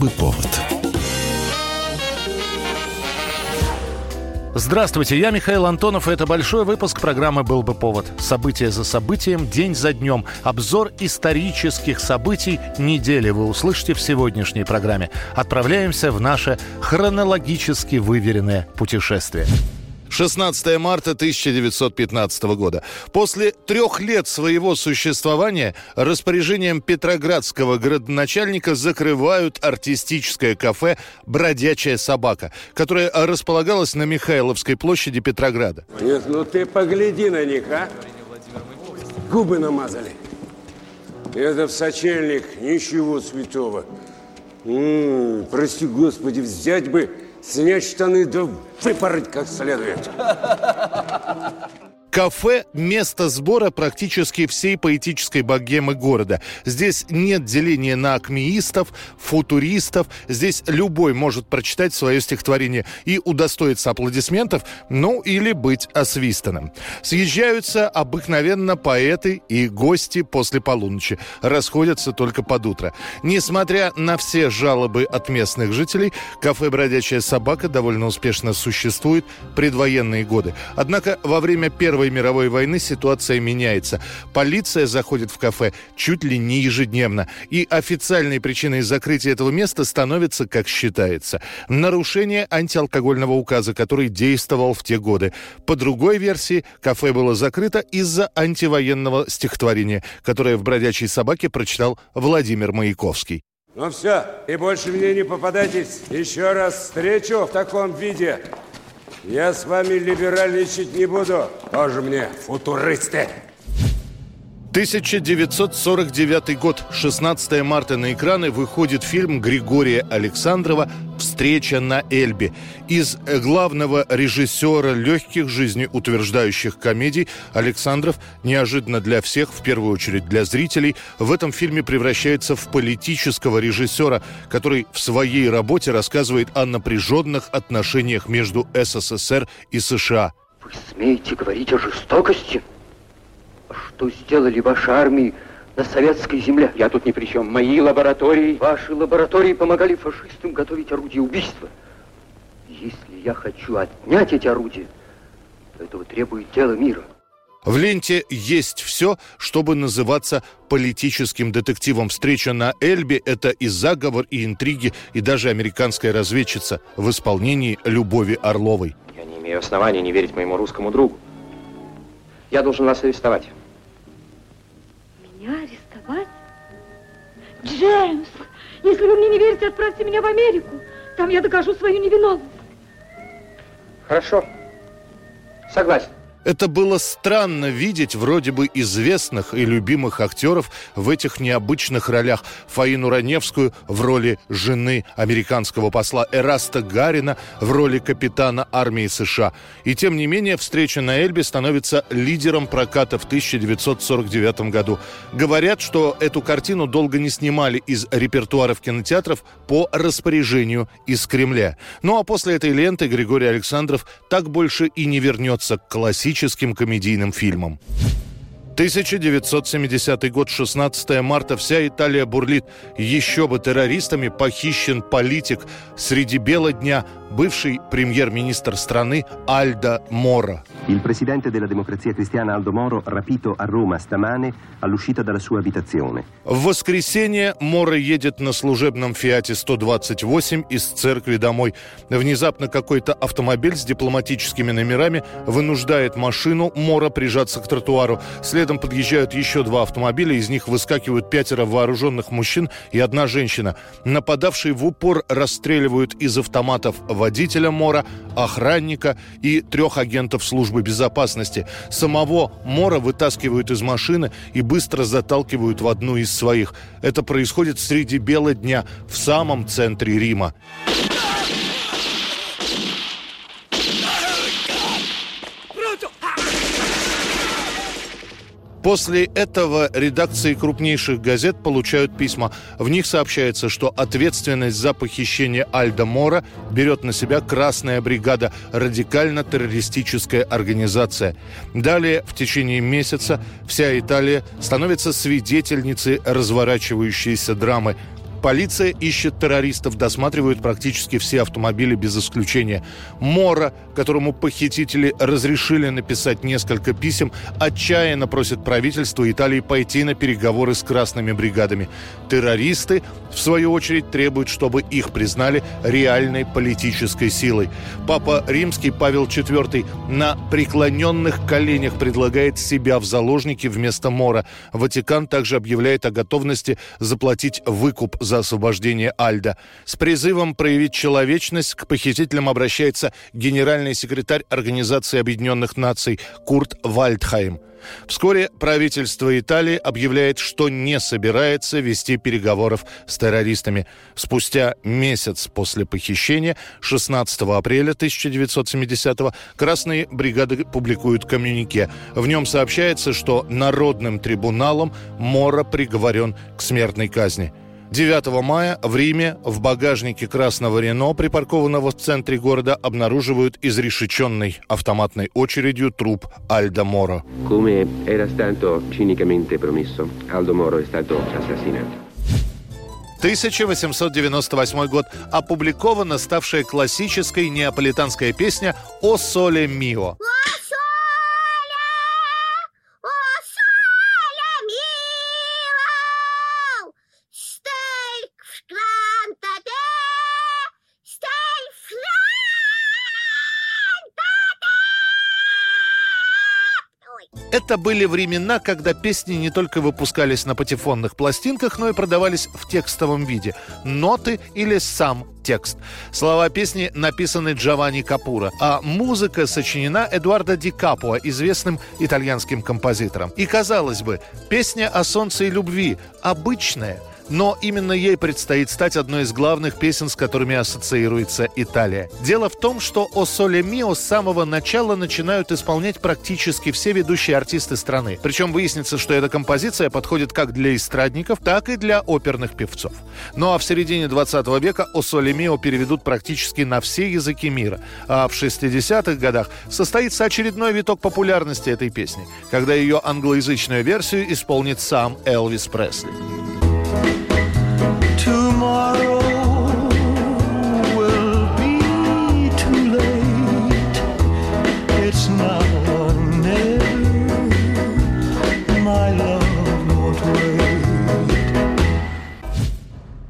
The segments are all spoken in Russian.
бы повод». Здравствуйте, я Михаил Антонов, и это большой выпуск программы «Был бы повод». События за событием, день за днем. Обзор исторических событий недели вы услышите в сегодняшней программе. Отправляемся в наше хронологически выверенное путешествие. 16 марта 1915 года. После трех лет своего существования распоряжением петроградского городоначальника закрывают артистическое кафе «Бродячая собака», которое располагалось на Михайловской площади Петрограда. Нет, ну ты погляди на них, а? Губы намазали. Это в сочельник, ничего святого. М-м, прости, Господи, взять бы снять штаны да выпороть как следует. Кафе – место сбора практически всей поэтической богемы города. Здесь нет деления на акмеистов, футуристов. Здесь любой может прочитать свое стихотворение и удостоиться аплодисментов, ну или быть освистанным. Съезжаются обыкновенно поэты и гости после полуночи. Расходятся только под утро. Несмотря на все жалобы от местных жителей, кафе «Бродячая собака» довольно успешно существует предвоенные годы. Однако во время первой Первой мировой войны ситуация меняется. Полиция заходит в кафе чуть ли не ежедневно. И официальной причиной закрытия этого места становится, как считается, нарушение антиалкогольного указа, который действовал в те годы. По другой версии, кафе было закрыто из-за антивоенного стихотворения, которое в «Бродячей собаке» прочитал Владимир Маяковский. Ну все, и больше мне не попадайтесь. Еще раз встречу в таком виде. Я с вами либеральничать не буду. Тоже мне футуристы. 1949 год, 16 марта на экраны выходит фильм Григория Александрова «Встреча на Эльбе». Из главного режиссера легких жизнеутверждающих комедий Александров, неожиданно для всех, в первую очередь для зрителей, в этом фильме превращается в политического режиссера, который в своей работе рассказывает о напряженных отношениях между СССР и США. Вы смеете говорить о жестокости? Что сделали ваши армии на советской земле? Я тут ни при чем. Мои лаборатории... Ваши лаборатории помогали фашистам готовить орудия убийства. Если я хочу отнять эти орудия, то этого требует дело мира. В ленте есть все, чтобы называться политическим детективом. Встреча на Эльбе – это и заговор, и интриги, и даже американская разведчица в исполнении Любови Орловой. Я не имею оснований не верить моему русскому другу. Я должен вас арестовать. Меня арестовать? Джеймс, если вы мне не верите, отправьте меня в Америку. Там я докажу свою невиновность. Хорошо. Согласен. Это было странно видеть вроде бы известных и любимых актеров в этих необычных ролях. Фаину Раневскую в роли жены американского посла Эраста Гарина в роли капитана армии США. И тем не менее встреча на Эльбе становится лидером проката в 1949 году. Говорят, что эту картину долго не снимали из репертуаров кинотеатров по распоряжению из Кремля. Ну а после этой ленты Григорий Александров так больше и не вернется к классическому классическим комедийным фильмом. 1970 год, 16 марта, вся Италия бурлит. Еще бы террористами похищен политик среди бела дня, бывший премьер-министр страны Альдо Мора. Il presidente della democrazia cristiana Aldo Moro rapito a Roma stamane all'uscita dalla sua abitazione. В воскресенье Мора едет на служебном Фиате 128 из церкви домой. Внезапно какой-то автомобиль с дипломатическими номерами вынуждает машину Мора прижаться к тротуару. Следом подъезжают еще два автомобиля, из них выскакивают пятеро вооруженных мужчин и одна женщина. Нападавшие в упор расстреливают из автоматов водителя Мора, охранника и трех агентов службы безопасности. Самого Мора вытаскивают из машины и быстро заталкивают в одну из своих. Это происходит среди бела дня в самом центре Рима. После этого редакции крупнейших газет получают письма. В них сообщается, что ответственность за похищение Альда Мора берет на себя Красная бригада, радикально-террористическая организация. Далее, в течение месяца, вся Италия становится свидетельницей разворачивающейся драмы. Полиция ищет террористов, досматривают практически все автомобили без исключения. Мора, которому похитители разрешили написать несколько писем, отчаянно просит правительство Италии пойти на переговоры с красными бригадами. Террористы, в свою очередь, требуют, чтобы их признали реальной политической силой. Папа Римский Павел IV на преклоненных коленях предлагает себя в заложники вместо Мора. Ватикан также объявляет о готовности заплатить выкуп за освобождение Альда. С призывом проявить человечность к похитителям обращается генеральный секретарь Организации Объединенных Наций Курт Вальдхайм. Вскоре правительство Италии объявляет, что не собирается вести переговоров с террористами. Спустя месяц после похищения, 16 апреля 1970-го, красные бригады публикуют коммюнике. В нем сообщается, что Народным трибуналом Мора приговорен к смертной казни. 9 мая в Риме в багажнике красного Рено, припаркованного в центре города, обнаруживают изрешеченный автоматной очередью труп Альда Моро. Aldo Moro è stato assassinato. 1898 год. Опубликована ставшая классической неаполитанская песня «О соле мио». Это были времена, когда песни не только выпускались на патефонных пластинках, но и продавались в текстовом виде. Ноты или сам текст. Слова песни написаны Джованни Капура, а музыка сочинена Эдуардо Ди Капуа, известным итальянским композитором. И казалось бы, песня о солнце и любви обычная – но именно ей предстоит стать одной из главных песен, с которыми ассоциируется Италия. Дело в том, что «О Соле Мио» с самого начала начинают исполнять практически все ведущие артисты страны. Причем выяснится, что эта композиция подходит как для эстрадников, так и для оперных певцов. Ну а в середине 20 века «О Соле Мио» переведут практически на все языки мира. А в 60-х годах состоится очередной виток популярности этой песни, когда ее англоязычную версию исполнит сам Элвис Пресли. Tomorrow will be too late. It's now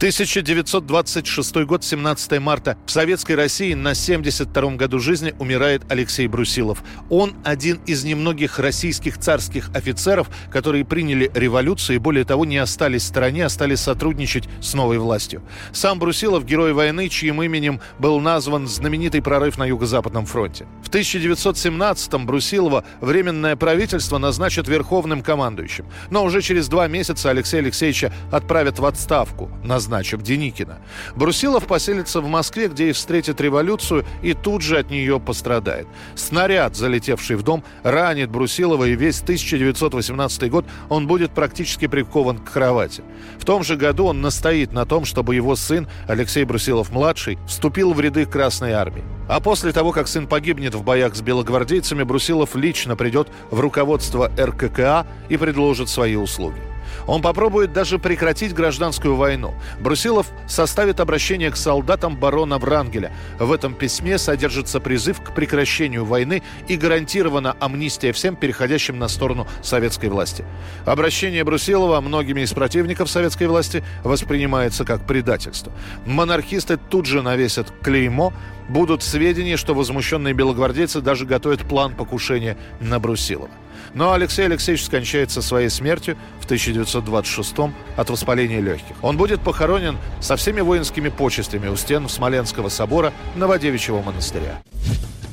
1926 год, 17 марта. В Советской России на 72-м году жизни умирает Алексей Брусилов. Он один из немногих российских царских офицеров, которые приняли революцию и, более того, не остались в стороне, а стали сотрудничать с новой властью. Сам Брусилов – герой войны, чьим именем был назван знаменитый прорыв на Юго-Западном фронте. В 1917-м Брусилова Временное правительство назначит верховным командующим. Но уже через два месяца Алексея Алексеевича отправят в отставку, назначив назначив Деникина. Брусилов поселится в Москве, где и встретит революцию, и тут же от нее пострадает. Снаряд, залетевший в дом, ранит Брусилова, и весь 1918 год он будет практически прикован к кровати. В том же году он настоит на том, чтобы его сын, Алексей Брусилов-младший, вступил в ряды Красной Армии. А после того, как сын погибнет в боях с белогвардейцами, Брусилов лично придет в руководство РККА и предложит свои услуги. Он попробует даже прекратить гражданскую войну. Брусилов составит обращение к солдатам барона Врангеля. В этом письме содержится призыв к прекращению войны и гарантирована амнистия всем, переходящим на сторону советской власти. Обращение Брусилова многими из противников советской власти воспринимается как предательство. Монархисты тут же навесят клеймо, будут сведения, что возмущенные белогвардейцы даже готовят план покушения на Брусилова. Но Алексей Алексеевич скончается своей смертью в 1926 от воспаления легких. Он будет похоронен со всеми воинскими почестями у стен Смоленского собора Новодевичьего монастыря.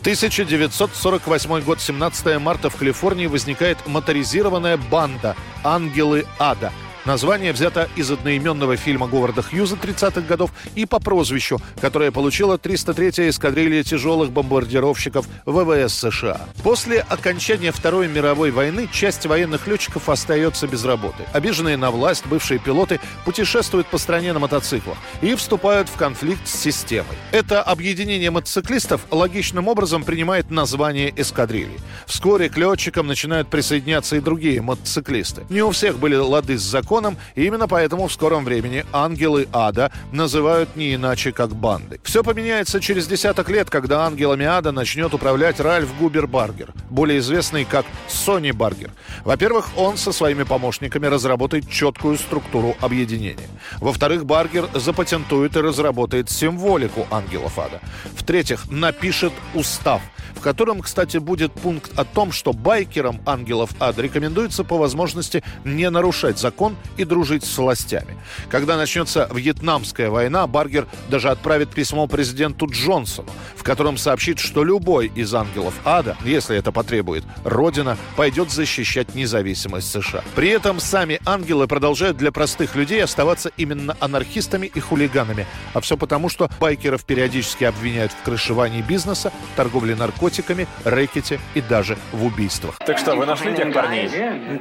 1948 год, 17 марта в Калифорнии возникает моторизированная банда «Ангелы Ада», Название взято из одноименного фильма Говарда Хьюза 30-х годов и по прозвищу, которое получила 303-я эскадрилья тяжелых бомбардировщиков ВВС США. После окончания Второй мировой войны часть военных летчиков остается без работы. Обиженные на власть бывшие пилоты путешествуют по стране на мотоциклах и вступают в конфликт с системой. Это объединение мотоциклистов логичным образом принимает название эскадрильи. Вскоре к летчикам начинают присоединяться и другие мотоциклисты. Не у всех были лады с законом, законом, и именно поэтому в скором времени ангелы ада называют не иначе, как банды. Все поменяется через десяток лет, когда ангелами ада начнет управлять Ральф Губер Баргер, более известный как Сони Баргер. Во-первых, он со своими помощниками разработает четкую структуру объединения. Во-вторых, Баргер запатентует и разработает символику ангелов ада. В-третьих, напишет устав – в котором, кстати, будет пункт о том, что байкерам ангелов ад рекомендуется по возможности не нарушать закон и дружить с властями. Когда начнется Вьетнамская война, Баргер даже отправит письмо президенту Джонсону, в котором сообщит, что любой из ангелов ада, если это потребует, Родина пойдет защищать независимость США. При этом сами ангелы продолжают для простых людей оставаться именно анархистами и хулиганами. А все потому, что байкеров периодически обвиняют в крышевании бизнеса, торговле наркотиками, рэкете и даже в убийствах. Так что, вы нашли тех парней?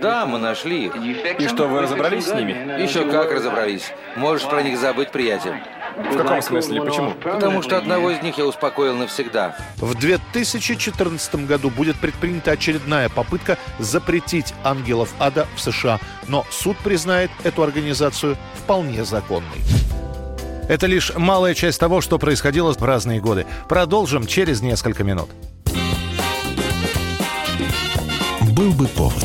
Да, мы нашли их. И что, вы разобрались с ними? Еще как разобрались. Можешь про них забыть, приятель. В каком смысле? Почему? Потому что одного из них я успокоил навсегда. В 2014 году будет предпринята очередная попытка запретить ангелов ада в США, но суд признает эту организацию вполне законной. Это лишь малая часть того, что происходило в разные годы. Продолжим через несколько минут. Был бы повод.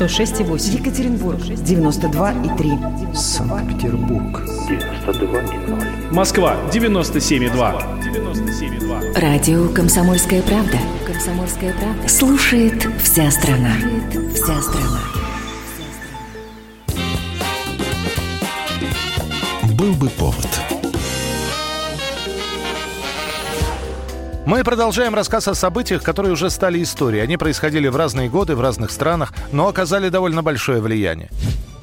106,8. Екатеринбург. 92,3. Санкт-Петербург. 92,0. Москва. 97,2. 97,2. Радио «Комсомольская правда». «Комсомольская правда». Слушает вся страна. Слушает вся страна. Был бы повод. Мы продолжаем рассказ о событиях, которые уже стали историей. Они происходили в разные годы, в разных странах, но оказали довольно большое влияние.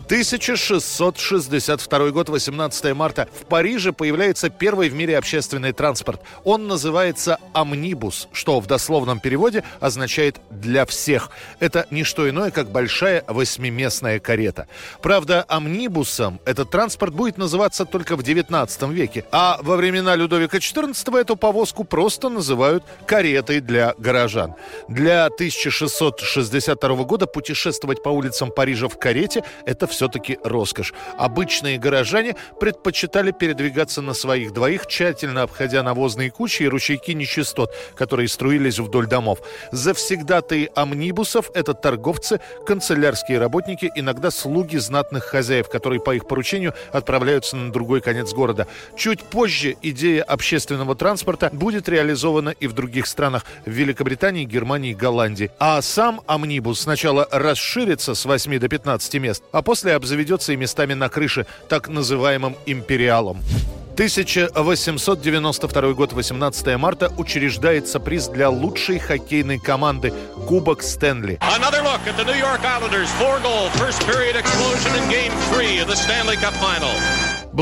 1662 год, 18 марта. В Париже появляется первый в мире общественный транспорт. Он называется «Амнибус», что в дословном переводе означает «для всех». Это не что иное, как большая восьмиместная карета. Правда, «Амнибусом» этот транспорт будет называться только в 19 веке, а во времена Людовика XIV эту повозку просто называют «каретой для горожан». Для 1662 года путешествовать по улицам Парижа в карете – это все все-таки роскошь. Обычные горожане предпочитали передвигаться на своих двоих, тщательно обходя навозные кучи и ручейки нечистот, которые струились вдоль домов. Завсегдатые амнибусов – это торговцы, канцелярские работники, иногда слуги знатных хозяев, которые по их поручению отправляются на другой конец города. Чуть позже идея общественного транспорта будет реализована и в других странах – в Великобритании, Германии, Голландии. А сам амнибус сначала расширится с 8 до 15 мест, а после после обзаведется и местами на крыше, так называемым «империалом». 1892 год, 18 марта, учреждается приз для лучшей хоккейной команды Кубок Стэнли. Another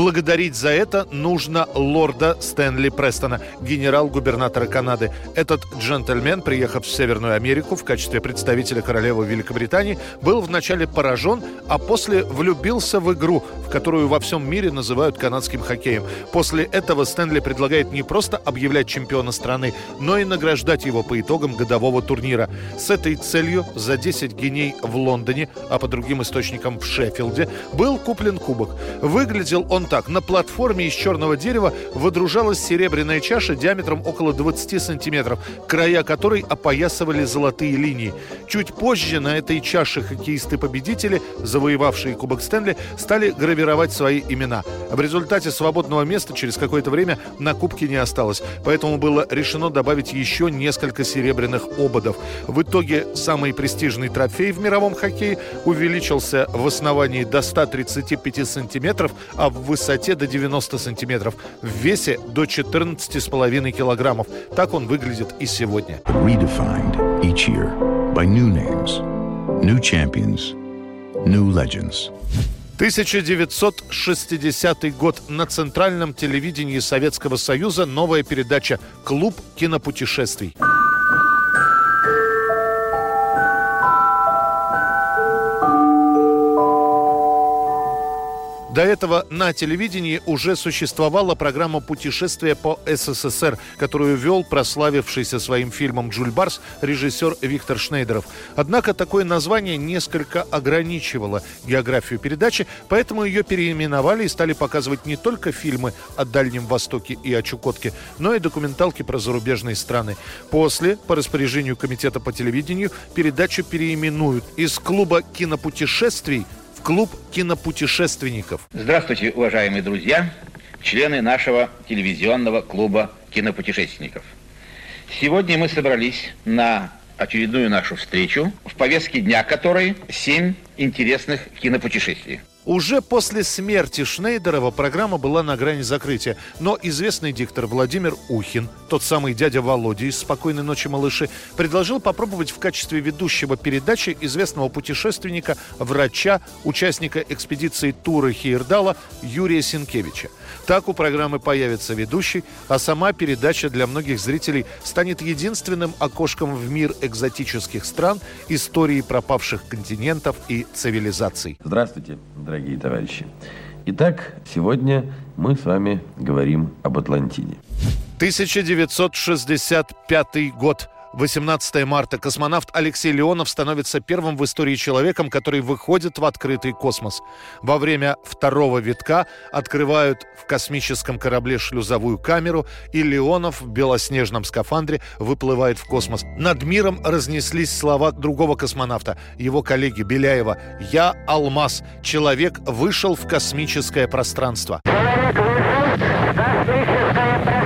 look at the New York Islanders. Four-goal first period explosion in Game 3 of the Stanley Cup Final. Благодарить за это нужно лорда Стэнли Престона, генерал-губернатора Канады. Этот джентльмен, приехав в Северную Америку в качестве представителя королевы Великобритании, был вначале поражен, а после влюбился в игру, в которую во всем мире называют канадским хоккеем. После этого Стэнли предлагает не просто объявлять чемпиона страны, но и награждать его по итогам годового турнира. С этой целью за 10 геней в Лондоне, а по другим источникам в Шеффилде, был куплен кубок. Выглядел он так. На платформе из черного дерева водружалась серебряная чаша диаметром около 20 сантиметров, края которой опоясывали золотые линии. Чуть позже на этой чаше хоккеисты-победители, завоевавшие Кубок Стэнли, стали гравировать свои имена. В результате свободного места через какое-то время на Кубке не осталось, поэтому было решено добавить еще несколько серебряных ободов. В итоге самый престижный трофей в мировом хоккее увеличился в основании до 135 сантиметров, а в высоте до 90 сантиметров, в весе до 14,5 килограммов. Так он выглядит и сегодня. Redefined each year by new names, new champions, new legends. 1960 год. На центральном телевидении Советского Союза новая передача «Клуб кинопутешествий». До этого на телевидении уже существовала программа «Путешествие по СССР», которую вел прославившийся своим фильмом «Джуль Барс» режиссер Виктор Шнейдеров. Однако такое название несколько ограничивало географию передачи, поэтому ее переименовали и стали показывать не только фильмы о Дальнем Востоке и о Чукотке, но и документалки про зарубежные страны. После, по распоряжению Комитета по телевидению, передачу переименуют из клуба кинопутешествий клуб кинопутешественников. Здравствуйте, уважаемые друзья, члены нашего телевизионного клуба кинопутешественников. Сегодня мы собрались на очередную нашу встречу, в повестке дня которой семь интересных кинопутешествий. Уже после смерти Шнейдерова программа была на грани закрытия, но известный диктор Владимир Ухин, тот самый дядя Володя из «Спокойной ночи, малыши», предложил попробовать в качестве ведущего передачи известного путешественника, врача, участника экспедиции тура Хейердала Юрия Сенкевича. Так у программы появится ведущий, а сама передача для многих зрителей станет единственным окошком в мир экзотических стран, истории пропавших континентов и цивилизаций. Здравствуйте, дорогие товарищи. Итак, сегодня мы с вами говорим об Атлантиде. 1965 год. 18 марта космонавт Алексей Леонов становится первым в истории человеком, который выходит в открытый космос. Во время второго витка открывают в космическом корабле шлюзовую камеру, и Леонов в белоснежном скафандре выплывает в космос. Над миром разнеслись слова другого космонавта, его коллеги Беляева. «Я Алмаз. Человек вышел в космическое пространство». Человек вышел в космическое пространство.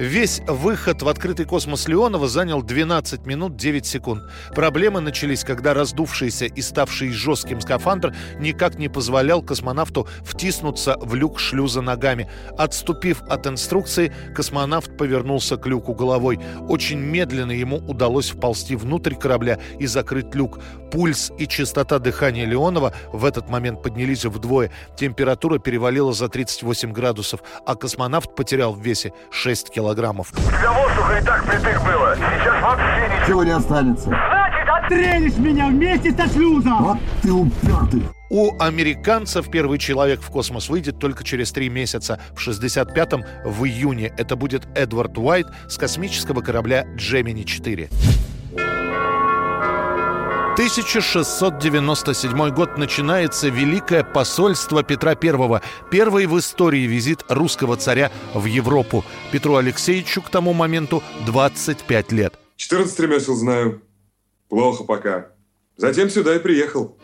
Весь выход в открытый космос Леонова занял 12 минут 9 секунд. Проблемы начались, когда раздувшийся и ставший жестким скафандр никак не позволял космонавту втиснуться в люк шлюза ногами. Отступив от инструкции, космонавт повернулся к люку головой. Очень медленно ему удалось вползти внутрь корабля и закрыть люк. Пульс и частота дыхания Леонова в этот момент поднялись вдвое. Температура перевалила за 38 градусов, а космонавт потерял в весе 6 килограмм килограммов. Тебя воздуха и так притык было. Сейчас вообще ничего. Чего не останется? Значит, отстрелишь меня вместе со шлюзом. Вот ты упертый. У американцев первый человек в космос выйдет только через три месяца. В 65-м, в июне, это будет Эдвард Уайт с космического корабля «Джемини-4». 1697 год начинается Великое посольство Петра I. Первый в истории визит русского царя в Европу. Петру Алексеевичу к тому моменту 25 лет. 14 ремесел знаю. Плохо пока. Затем сюда и приехал.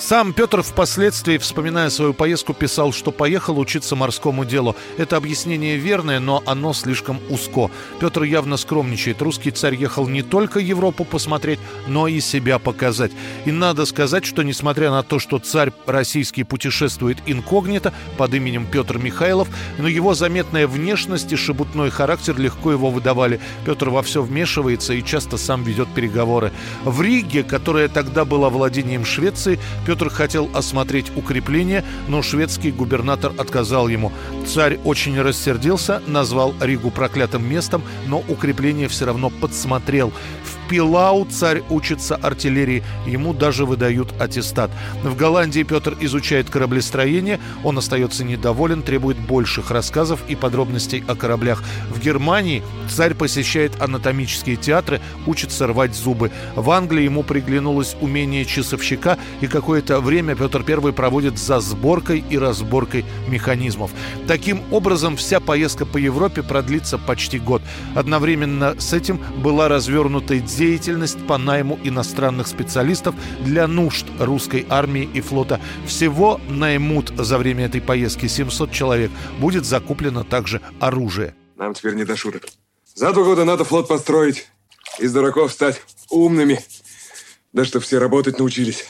Сам Петр впоследствии, вспоминая свою поездку, писал, что поехал учиться морскому делу. Это объяснение верное, но оно слишком узко. Петр явно скромничает. Русский царь ехал не только Европу посмотреть, но и себя показать. И надо сказать, что несмотря на то, что царь российский путешествует инкогнито под именем Петр Михайлов, но его заметная внешность и шебутной характер легко его выдавали. Петр во все вмешивается и часто сам ведет переговоры. В Риге, которая тогда была владением Швеции, Петр хотел осмотреть укрепление, но шведский губернатор отказал ему. Царь очень рассердился, назвал Ригу проклятым местом, но укрепление все равно подсмотрел. В Пилау царь учится артиллерии, ему даже выдают аттестат. В Голландии Петр изучает кораблестроение, он остается недоволен, требует больших рассказов и подробностей о кораблях. В Германии царь посещает анатомические театры, учится рвать зубы. В Англии ему приглянулось умение часовщика, и какое-то время Петр I проводит за сборкой и разборкой механизмов. Таким образом, вся поездка по Европе продлится почти год. Одновременно с этим была развернута деятельность по найму иностранных специалистов для нужд русской армии и флота. Всего наймут за время этой поездки 700 человек. Будет закуплено также оружие. Нам теперь не до шуток. За два года надо флот построить. Из дураков стать умными. Да что все работать научились.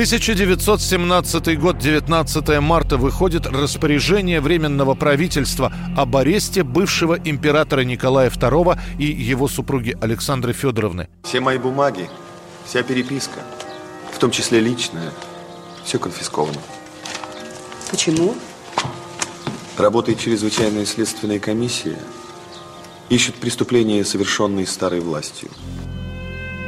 1917 год, 19 марта, выходит распоряжение Временного правительства об аресте бывшего императора Николая II и его супруги Александры Федоровны. Все мои бумаги, вся переписка, том числе личное. Все конфисковано. Почему? Работает чрезвычайная следственная комиссия. Ищут преступления, совершенные старой властью.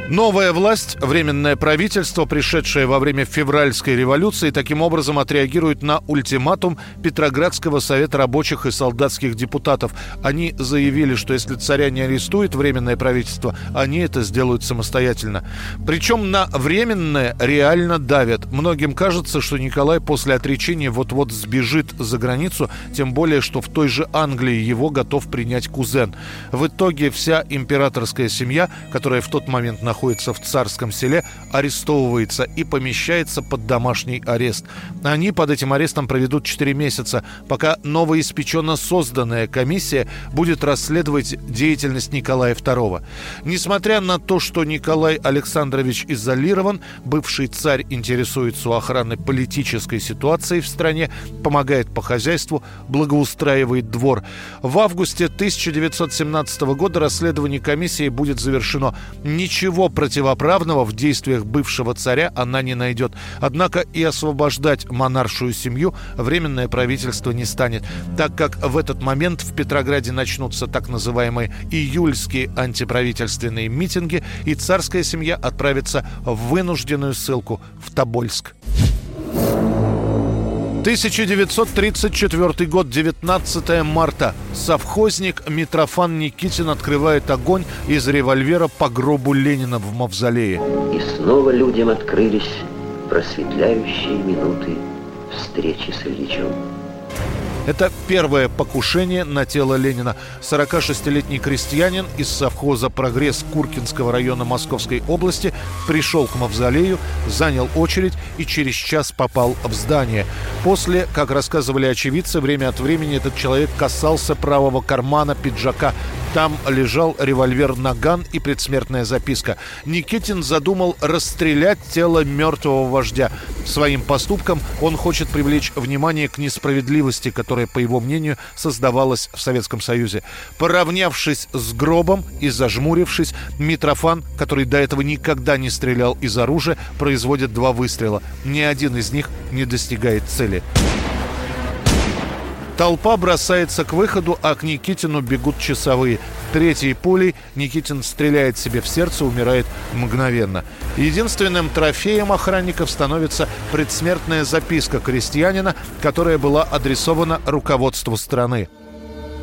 Новая власть, временное правительство, пришедшее во время февральской революции, таким образом отреагирует на ультиматум Петроградского совета рабочих и солдатских депутатов. Они заявили, что если царя не арестует временное правительство, они это сделают самостоятельно. Причем на временное реально давят. Многим кажется, что Николай после отречения вот-вот сбежит за границу, тем более, что в той же Англии его готов принять кузен. В итоге вся императорская семья, которая в тот момент находится находится в царском селе, арестовывается и помещается под домашний арест. Они под этим арестом проведут 4 месяца, пока новоиспеченно созданная комиссия будет расследовать деятельность Николая II. Несмотря на то, что Николай Александрович изолирован, бывший царь интересуется у охраны политической ситуации в стране, помогает по хозяйству, благоустраивает двор. В августе 1917 года расследование комиссии будет завершено. Ничего Ничего противоправного в действиях бывшего царя она не найдет. Однако и освобождать монаршую семью временное правительство не станет, так как в этот момент в Петрограде начнутся так называемые июльские антиправительственные митинги, и царская семья отправится в вынужденную ссылку в Тобольск. 1934 год, 19 марта. Совхозник Митрофан Никитин открывает огонь из револьвера по гробу Ленина в мавзолее. И снова людям открылись просветляющие минуты встречи с Ильичем. Это первое покушение на тело Ленина. 46-летний крестьянин из совхоза «Прогресс» Куркинского района Московской области пришел к мавзолею, занял очередь и через час попал в здание. После, как рассказывали очевидцы, время от времени этот человек касался правого кармана пиджака там лежал револьвер «Наган» и предсмертная записка. Никитин задумал расстрелять тело мертвого вождя. Своим поступком он хочет привлечь внимание к несправедливости, которая, по его мнению, создавалась в Советском Союзе. Поравнявшись с гробом и зажмурившись, Митрофан, который до этого никогда не стрелял из оружия, производит два выстрела. Ни один из них не достигает цели. Толпа бросается к выходу, а к Никитину бегут часовые. Третьей пулей Никитин стреляет себе в сердце, умирает мгновенно. Единственным трофеем охранников становится предсмертная записка крестьянина, которая была адресована руководству страны.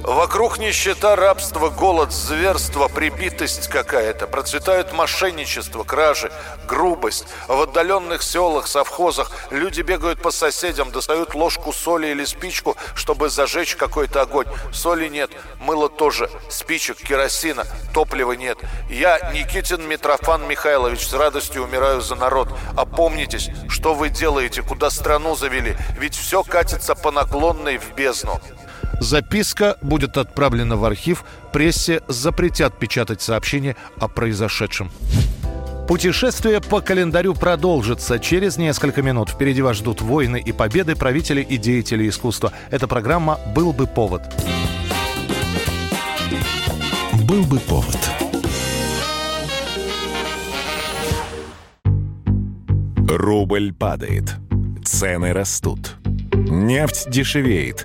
Вокруг нищета, рабство, голод, зверство, прибитость какая-то. Процветают мошенничество, кражи, грубость. В отдаленных селах, совхозах люди бегают по соседям, достают ложку соли или спичку, чтобы зажечь какой-то огонь. Соли нет, мыла тоже, спичек, керосина, топлива нет. Я, Никитин Митрофан Михайлович, с радостью умираю за народ. Опомнитесь, что вы делаете, куда страну завели, ведь все катится по наклонной в бездну. Записка будет отправлена в архив. Прессе запретят печатать сообщения о произошедшем. Путешествие по календарю продолжится через несколько минут. Впереди вас ждут войны и победы правителей и деятелей искусства. Эта программа «Был бы повод». «Был бы повод». Рубль падает. Цены растут. Нефть дешевеет.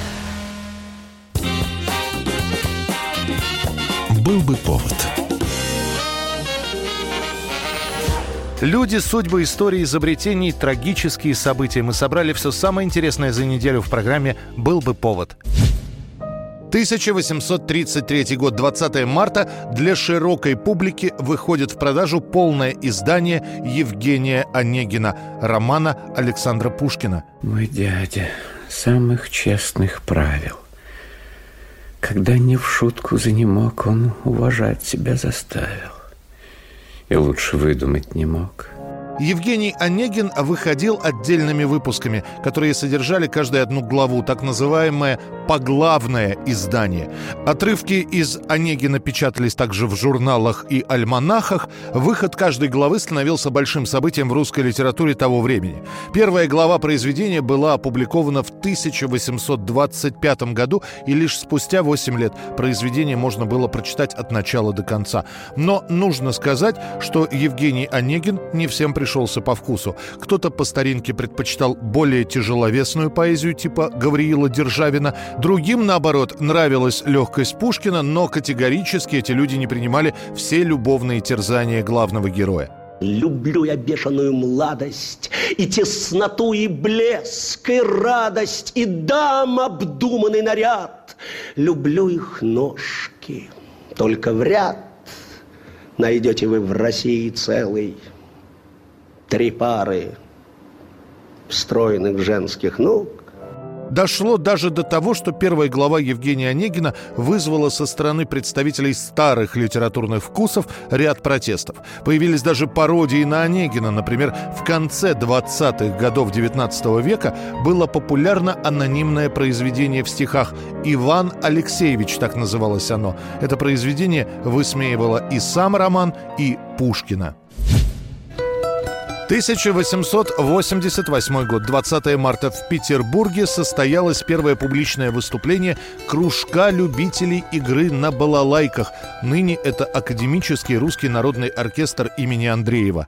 Был бы повод. Люди, судьбы, истории, изобретений, трагические события. Мы собрали все самое интересное за неделю в программе «Был бы повод». 1833 год, 20 марта, для широкой публики выходит в продажу полное издание Евгения Онегина, романа Александра Пушкина. Мой дядя самых честных правил. Когда не в шутку за не мог, он уважать себя заставил. И лучше выдумать не мог. Евгений Онегин выходил отдельными выпусками, которые содержали каждую одну главу, так называемое «поглавное издание». Отрывки из Онегина печатались также в журналах и альманахах. Выход каждой главы становился большим событием в русской литературе того времени. Первая глава произведения была опубликована в 1825 году, и лишь спустя 8 лет произведение можно было прочитать от начала до конца. Но нужно сказать, что Евгений Онегин не всем пришелся по вкусу. Кто-то по старинке предпочитал более тяжеловесную поэзию типа Гавриила Державина, другим, наоборот, нравилась легкость Пушкина, но категорически эти люди не принимали все любовные терзания главного героя. Люблю я бешеную младость, и тесноту, и блеск, и радость, и дам обдуманный наряд. Люблю их ножки, только в ряд найдете вы в России целый три пары стройных женских ног. Дошло даже до того, что первая глава Евгения Онегина вызвала со стороны представителей старых литературных вкусов ряд протестов. Появились даже пародии на Онегина. Например, в конце 20-х годов 19 века было популярно анонимное произведение в стихах «Иван Алексеевич», так называлось оно. Это произведение высмеивало и сам роман, и Пушкина. 1888 год, 20 марта в Петербурге состоялось первое публичное выступление кружка любителей игры на балалайках. Ныне это Академический русский народный оркестр имени Андреева.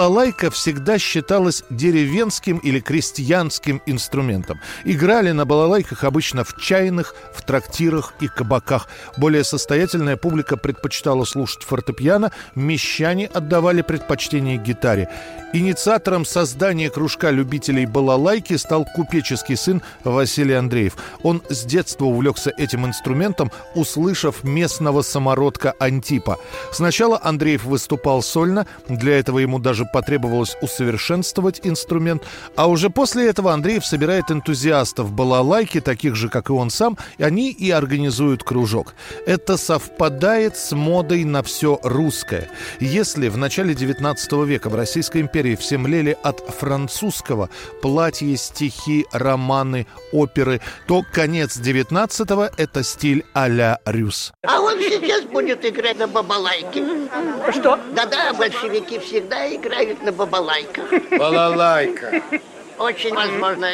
Балалайка всегда считалась деревенским или крестьянским инструментом. Играли на балалайках обычно в чайных, в трактирах и кабаках. Более состоятельная публика предпочитала слушать фортепиано, мещане отдавали предпочтение гитаре. Инициатором создания кружка любителей балалайки стал купеческий сын Василий Андреев. Он с детства увлекся этим инструментом, услышав местного самородка Антипа. Сначала Андреев выступал сольно, для этого ему даже потребовалось усовершенствовать инструмент. А уже после этого Андреев собирает энтузиастов балалайки, таких же, как и он сам, и они и организуют кружок. Это совпадает с модой на все русское. Если в начале 19 века в Российской империи все млели от французского платья, стихи, романы, оперы, то конец 19-го – это стиль а-ля Рюс. А он сейчас будет играть на бабалайке. Что? Да-да, большевики всегда играют на бабалайках. Балалайка. Очень возможно.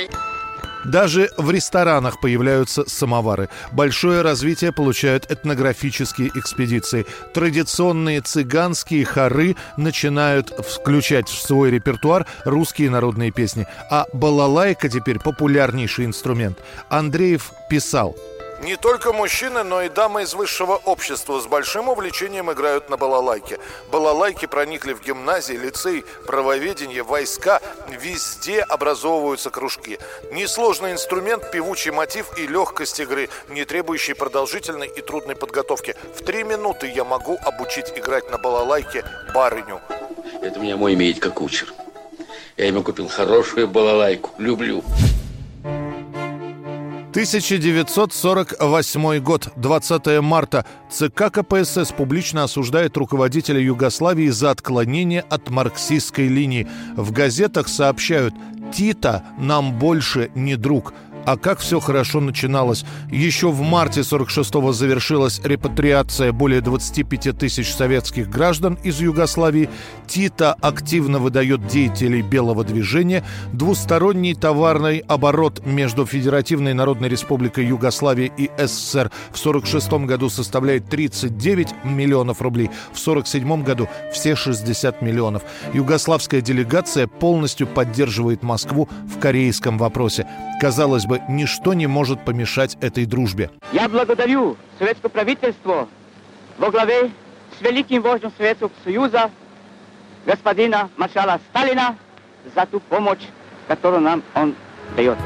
Даже в ресторанах появляются самовары. Большое развитие получают этнографические экспедиции. Традиционные цыганские хоры начинают включать в свой репертуар русские народные песни. А балалайка теперь популярнейший инструмент. Андреев писал – не только мужчины, но и дамы из высшего общества с большим увлечением играют на балалайке. Балалайки проникли в гимназии, лицей, правоведение, войска. Везде образовываются кружки. Несложный инструмент, певучий мотив и легкость игры, не требующий продолжительной и трудной подготовки. В три минуты я могу обучить играть на балалайке барыню. Это меня мой имеет как кучер. Я ему купил хорошую балалайку. Люблю. 1948 год, 20 марта. ЦК КПСС публично осуждает руководителя Югославии за отклонение от марксистской линии. В газетах сообщают «Тита нам больше не друг». А как все хорошо начиналось. Еще в марте 46-го завершилась репатриация более 25 тысяч советских граждан из Югославии. Тита активно выдает деятелей белого движения. Двусторонний товарный оборот между Федеративной Народной Республикой Югославия и СССР в 46 году составляет 39 миллионов рублей. В 47 году все 60 миллионов. Югославская делегация полностью поддерживает Москву в корейском вопросе. Казалось бы, ничто не может помешать этой дружбе. Я благодарю советское правительство во главе с великим вождем Советского Союза господина маршала Сталина за ту помощь, которую нам он дает.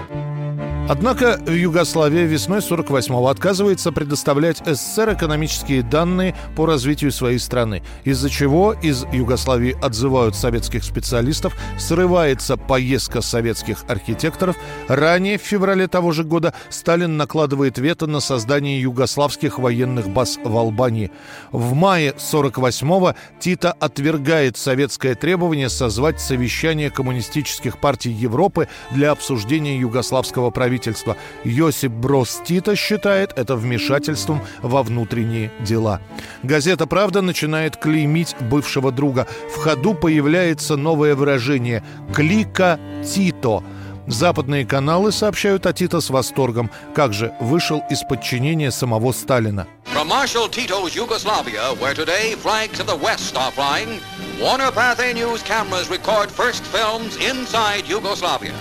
Однако Югославия весной 48-го отказывается предоставлять СССР экономические данные по развитию своей страны, из-за чего из Югославии отзывают советских специалистов, срывается поездка советских архитекторов. Ранее, в феврале того же года, Сталин накладывает вето на создание югославских военных баз в Албании. В мае 48-го Тита отвергает советское требование созвать совещание коммунистических партий Европы для обсуждения югославского правительства правительства. Йосип Брос Тита считает это вмешательством во внутренние дела. Газета «Правда» начинает клеймить бывшего друга. В ходу появляется новое выражение «клика Тито». Западные каналы сообщают о Тито с восторгом. Как же вышел из подчинения самого Сталина. From Marshal Tito's Yugoslavia, where today flags of the West are flying, Warner Pathé News cameras record first films inside Yugoslavia.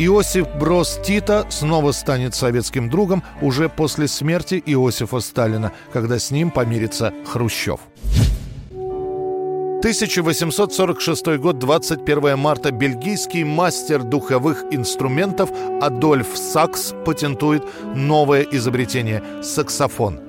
Иосиф Брос Тита снова станет советским другом уже после смерти Иосифа Сталина, когда с ним помирится Хрущев. 1846 год, 21 марта. Бельгийский мастер духовых инструментов Адольф Сакс патентует новое изобретение – саксофон.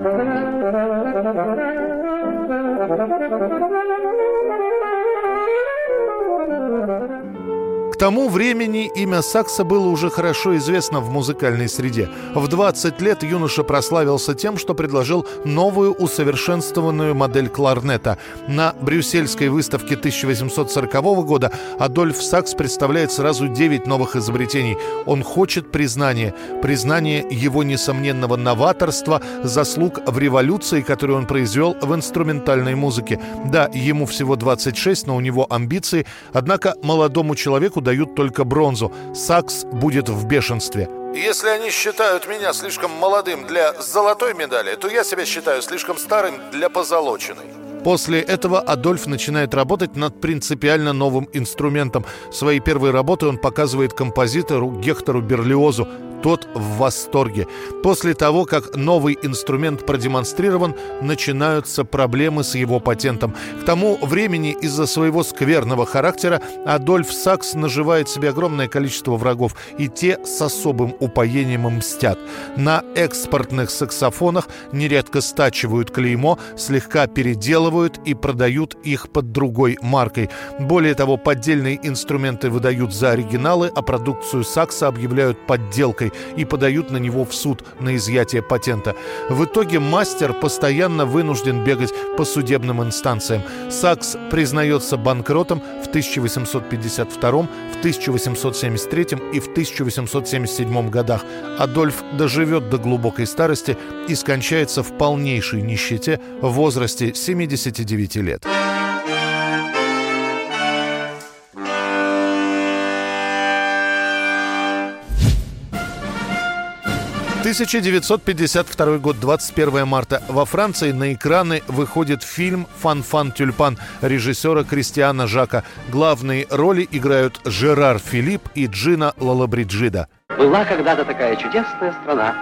Тому времени имя Сакса было уже хорошо известно в музыкальной среде. В 20 лет юноша прославился тем, что предложил новую усовершенствованную модель кларнета. На брюссельской выставке 1840 года Адольф Сакс представляет сразу 9 новых изобретений. Он хочет признания. Признание его несомненного новаторства, заслуг в революции, которую он произвел в инструментальной музыке. Да, ему всего 26, но у него амбиции. Однако молодому человеку дают только бронзу. Сакс будет в бешенстве. Если они считают меня слишком молодым для золотой медали, то я себя считаю слишком старым для позолоченной. После этого Адольф начинает работать над принципиально новым инструментом. Своей первой работы он показывает композитору Гектору Берлиозу тот в восторге. После того, как новый инструмент продемонстрирован, начинаются проблемы с его патентом. К тому времени из-за своего скверного характера Адольф Сакс наживает себе огромное количество врагов, и те с особым упоением мстят. На экспортных саксофонах нередко стачивают клеймо, слегка переделывают и продают их под другой маркой. Более того, поддельные инструменты выдают за оригиналы, а продукцию Сакса объявляют подделкой и подают на него в суд на изъятие патента. В итоге мастер постоянно вынужден бегать по судебным инстанциям. Сакс признается банкротом в 1852, в 1873 и в 1877 годах. Адольф доживет до глубокой старости и скончается в полнейшей нищете в возрасте 79 лет. 1952 год, 21 марта. Во Франции на экраны выходит фильм «Фан-фан тюльпан» режиссера Кристиана Жака. Главные роли играют Жерар Филипп и Джина Лалабриджида. Была когда-то такая чудесная страна,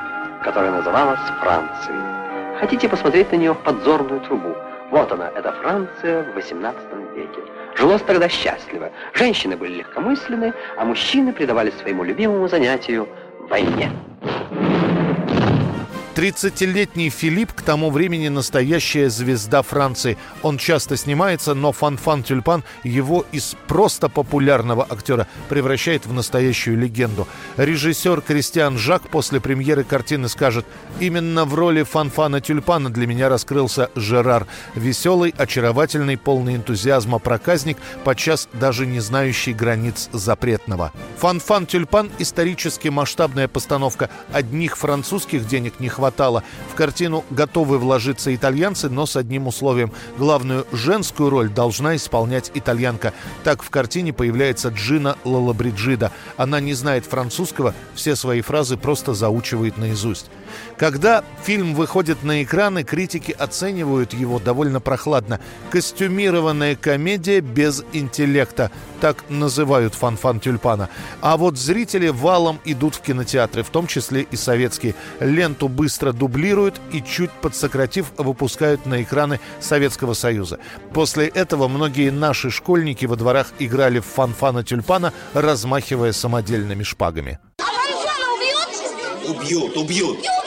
которая называлась Францией. Хотите посмотреть на нее в подзорную трубу? Вот она, это Франция в 18 веке. Жилось тогда счастливо. Женщины были легкомысленны, а мужчины предавались своему любимому занятию – войне. 30-летний Филипп к тому времени настоящая звезда Франции. Он часто снимается, но Фан-Фан Тюльпан его из просто популярного актера превращает в настоящую легенду. Режиссер Кристиан Жак после премьеры картины скажет «Именно в роли Фан-Фана Тюльпана для меня раскрылся Жерар. Веселый, очаровательный, полный энтузиазма проказник, подчас даже не знающий границ запретного». Фан-Фан Тюльпан – исторически масштабная постановка. Одних французских денег не хватает хватало. В картину готовы вложиться итальянцы, но с одним условием. Главную женскую роль должна исполнять итальянка. Так в картине появляется Джина Лалабриджида. Она не знает французского, все свои фразы просто заучивает наизусть. Когда фильм выходит на экраны, критики оценивают его довольно прохладно. Костюмированная комедия без интеллекта. Так называют Фанфан-Тюльпана. А вот зрители валом идут в кинотеатры, в том числе и советские. Ленту быстро дублируют и чуть подсократив выпускают на экраны Советского Союза. После этого многие наши школьники во дворах играли в Фанфана-Тюльпана, размахивая самодельными шпагами. А Фанфана убьют? Убьют, убьют.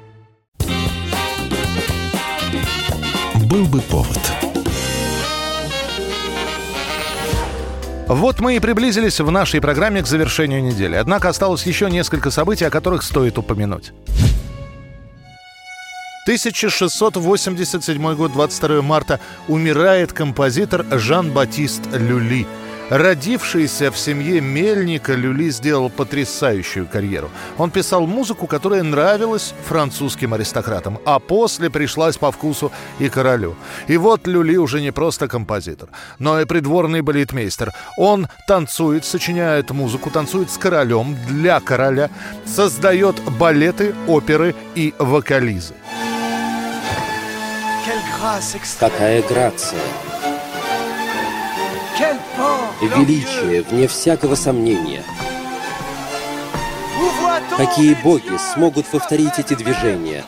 Был бы повод. Вот мы и приблизились в нашей программе к завершению недели. Однако осталось еще несколько событий, о которых стоит упомянуть. 1687 год, 22 марта, умирает композитор Жан-Батист Люли. Родившийся в семье мельника, Люли сделал потрясающую карьеру. Он писал музыку, которая нравилась французским аристократам, а после пришлась по вкусу и королю. И вот Люли уже не просто композитор, но и придворный балетмейстер. Он танцует, сочиняет музыку, танцует с королем, для короля, создает балеты, оперы и вокализы. Какая грация! Величие, вне всякого сомнения. Какие боги смогут повторить эти движения?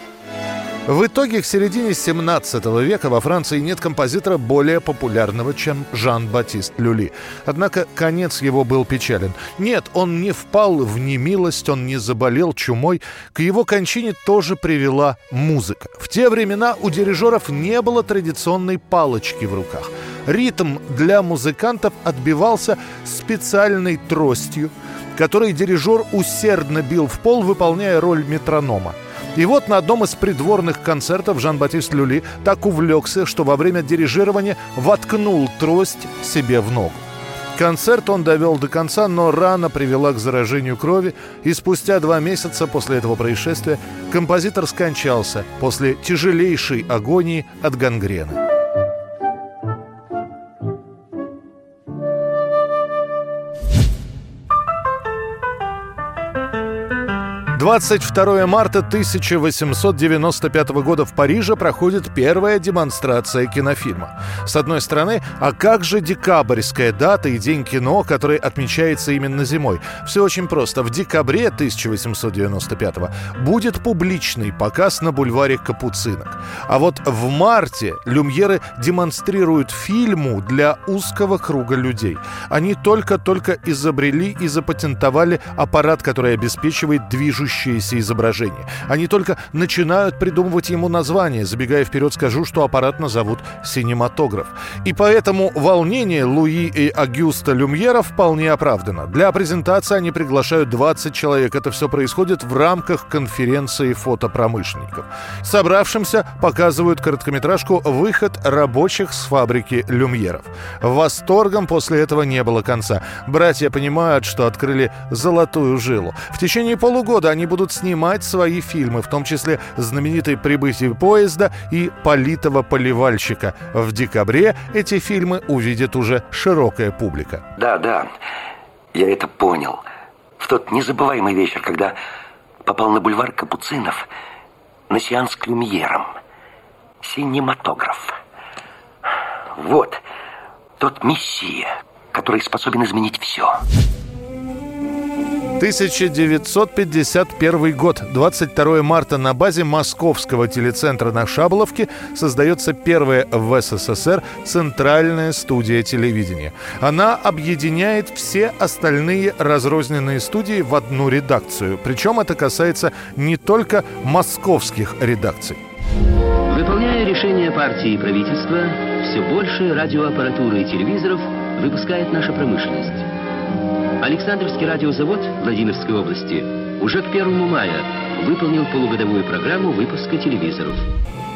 В итоге к середине 17 века во Франции нет композитора более популярного, чем Жан-Батист Люли. Однако конец его был печален. Нет, он не впал в немилость, он не заболел чумой. К его кончине тоже привела музыка. В те времена у дирижеров не было традиционной палочки в руках. Ритм для музыкантов отбивался специальной тростью, которой дирижер усердно бил в пол, выполняя роль метронома. И вот на одном из придворных концертов Жан-Батист Люли так увлекся, что во время дирижирования воткнул трость себе в ногу. Концерт он довел до конца, но рана привела к заражению крови, и спустя два месяца после этого происшествия композитор скончался после тяжелейшей агонии от гангрены. 22 марта 1895 года в Париже проходит первая демонстрация кинофильма. С одной стороны, а как же декабрьская дата и День кино, который отмечается именно зимой? Все очень просто. В декабре 1895 будет публичный показ на бульваре Капуцинок. А вот в марте люмьеры демонстрируют фильму для узкого круга людей. Они только-только изобрели и запатентовали аппарат, который обеспечивает движущийся движущееся изображение. Они только начинают придумывать ему название. Забегая вперед, скажу, что аппарат назовут «синематограф». И поэтому волнение Луи и Агюста Люмьера вполне оправдано. Для презентации они приглашают 20 человек. Это все происходит в рамках конференции фотопромышленников. Собравшимся показывают короткометражку «Выход рабочих с фабрики Люмьеров». Восторгом после этого не было конца. Братья понимают, что открыли золотую жилу. В течение полугода они будут снимать свои фильмы, в том числе знаменитый «Прибытие поезда» и «Политого поливальщика». В декабре эти фильмы увидит уже широкая публика. Да, да, я это понял. В тот незабываемый вечер, когда попал на бульвар Капуцинов на сеанс к люмьерам. Синематограф. Вот тот мессия, который способен изменить все. 1951 год, 22 марта на базе Московского телецентра на Шаболовке создается первая в СССР центральная студия телевидения. Она объединяет все остальные разрозненные студии в одну редакцию. Причем это касается не только московских редакций. Выполняя решение партии и правительства, все больше радиоаппаратуры и телевизоров выпускает наша промышленность. Александровский радиозавод Владимирской области уже к 1 мая выполнил полугодовую программу выпуска телевизоров.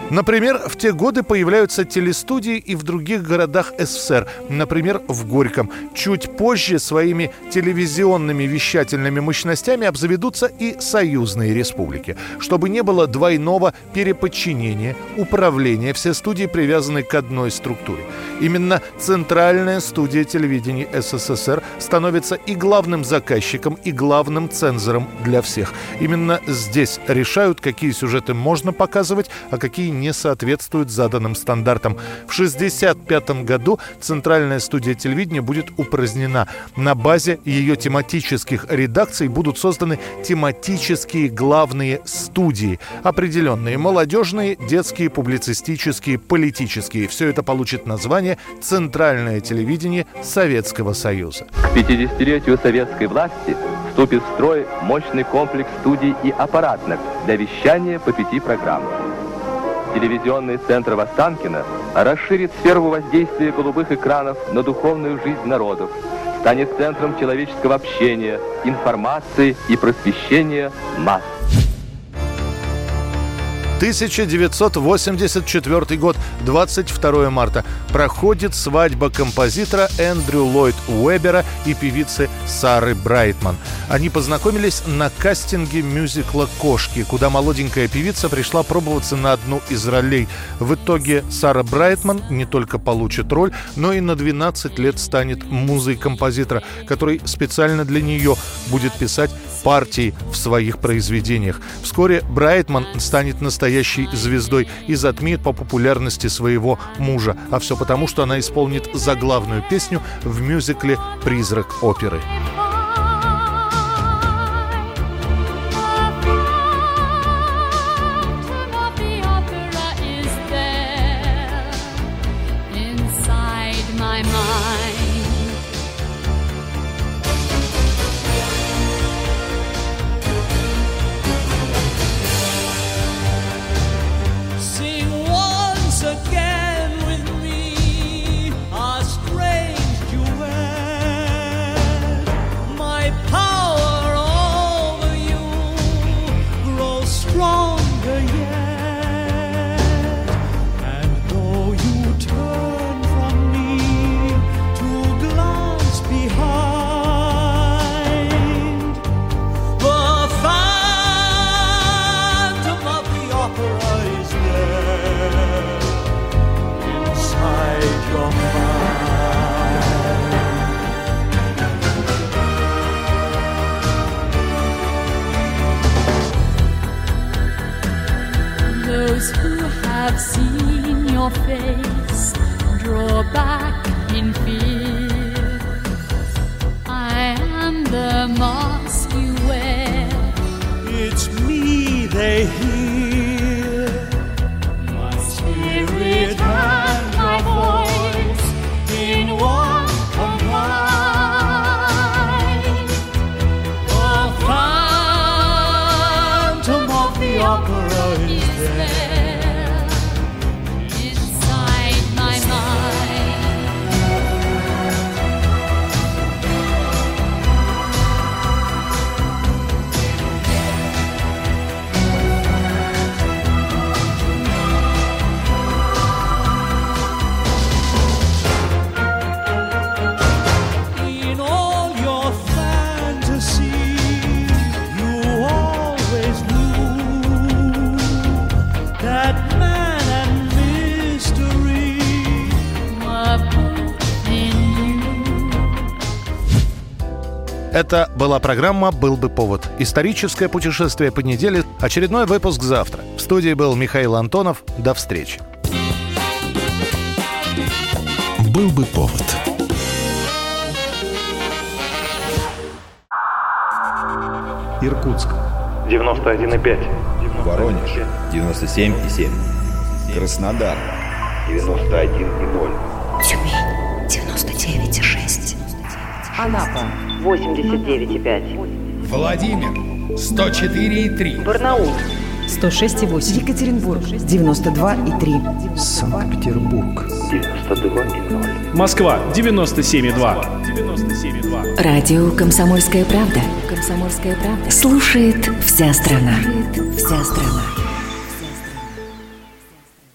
Например, в те годы появляются телестудии и в других городах СССР, например, в Горьком. Чуть позже своими телевизионными вещательными мощностями обзаведутся и союзные республики. Чтобы не было двойного переподчинения, управления, все студии привязаны к одной структуре. Именно Центральная студия телевидения СССР становится и главным заказчиком, и главным цензором для всех. Именно здесь решают, какие сюжеты можно показывать, а какие не соответствуют заданным стандартам. В 1965 году Центральная студия телевидения будет упразднена. На базе ее тематических редакций будут созданы тематические главные студии. Определенные молодежные, детские, публицистические, политические. Все это получит название «Центральное телевидение Советского Союза». К 50-летию советской власти вступит в строй мощный комплекс студий и аппаратных для вещания по пяти программам. Телевизионный центр Востанкина расширит сферу воздействия голубых экранов на духовную жизнь народов, станет центром человеческого общения, информации и просвещения масс. 1984 год, 22 марта. Проходит свадьба композитора Эндрю Ллойд Уэбера и певицы Сары Брайтман. Они познакомились на кастинге мюзикла «Кошки», куда молоденькая певица пришла пробоваться на одну из ролей. В итоге Сара Брайтман не только получит роль, но и на 12 лет станет музой композитора, который специально для нее будет писать партии в своих произведениях. Вскоре Брайтман станет настоящей звездой и затмит по популярности своего мужа. А все потому, что она исполнит заглавную песню в мюзикле «Призрак оперы». Face была программа «Был бы повод». Историческое путешествие по неделе. Очередной выпуск завтра. В студии был Михаил Антонов. До встречи. «Был бы повод». Иркутск. 91,5. Воронеж. 97,7. Краснодар. 91,0. Тюмень 99,6. Анапа 89,5. Владимир. 104,3. Барнаул 106,8. Екатеринбург 92,3. Санкт-Петербург. 92,0. Москва. 97,2. Радио «Комсомольская правда». «Комсомольская правда». Слушает вся страна. Слушает вся страна.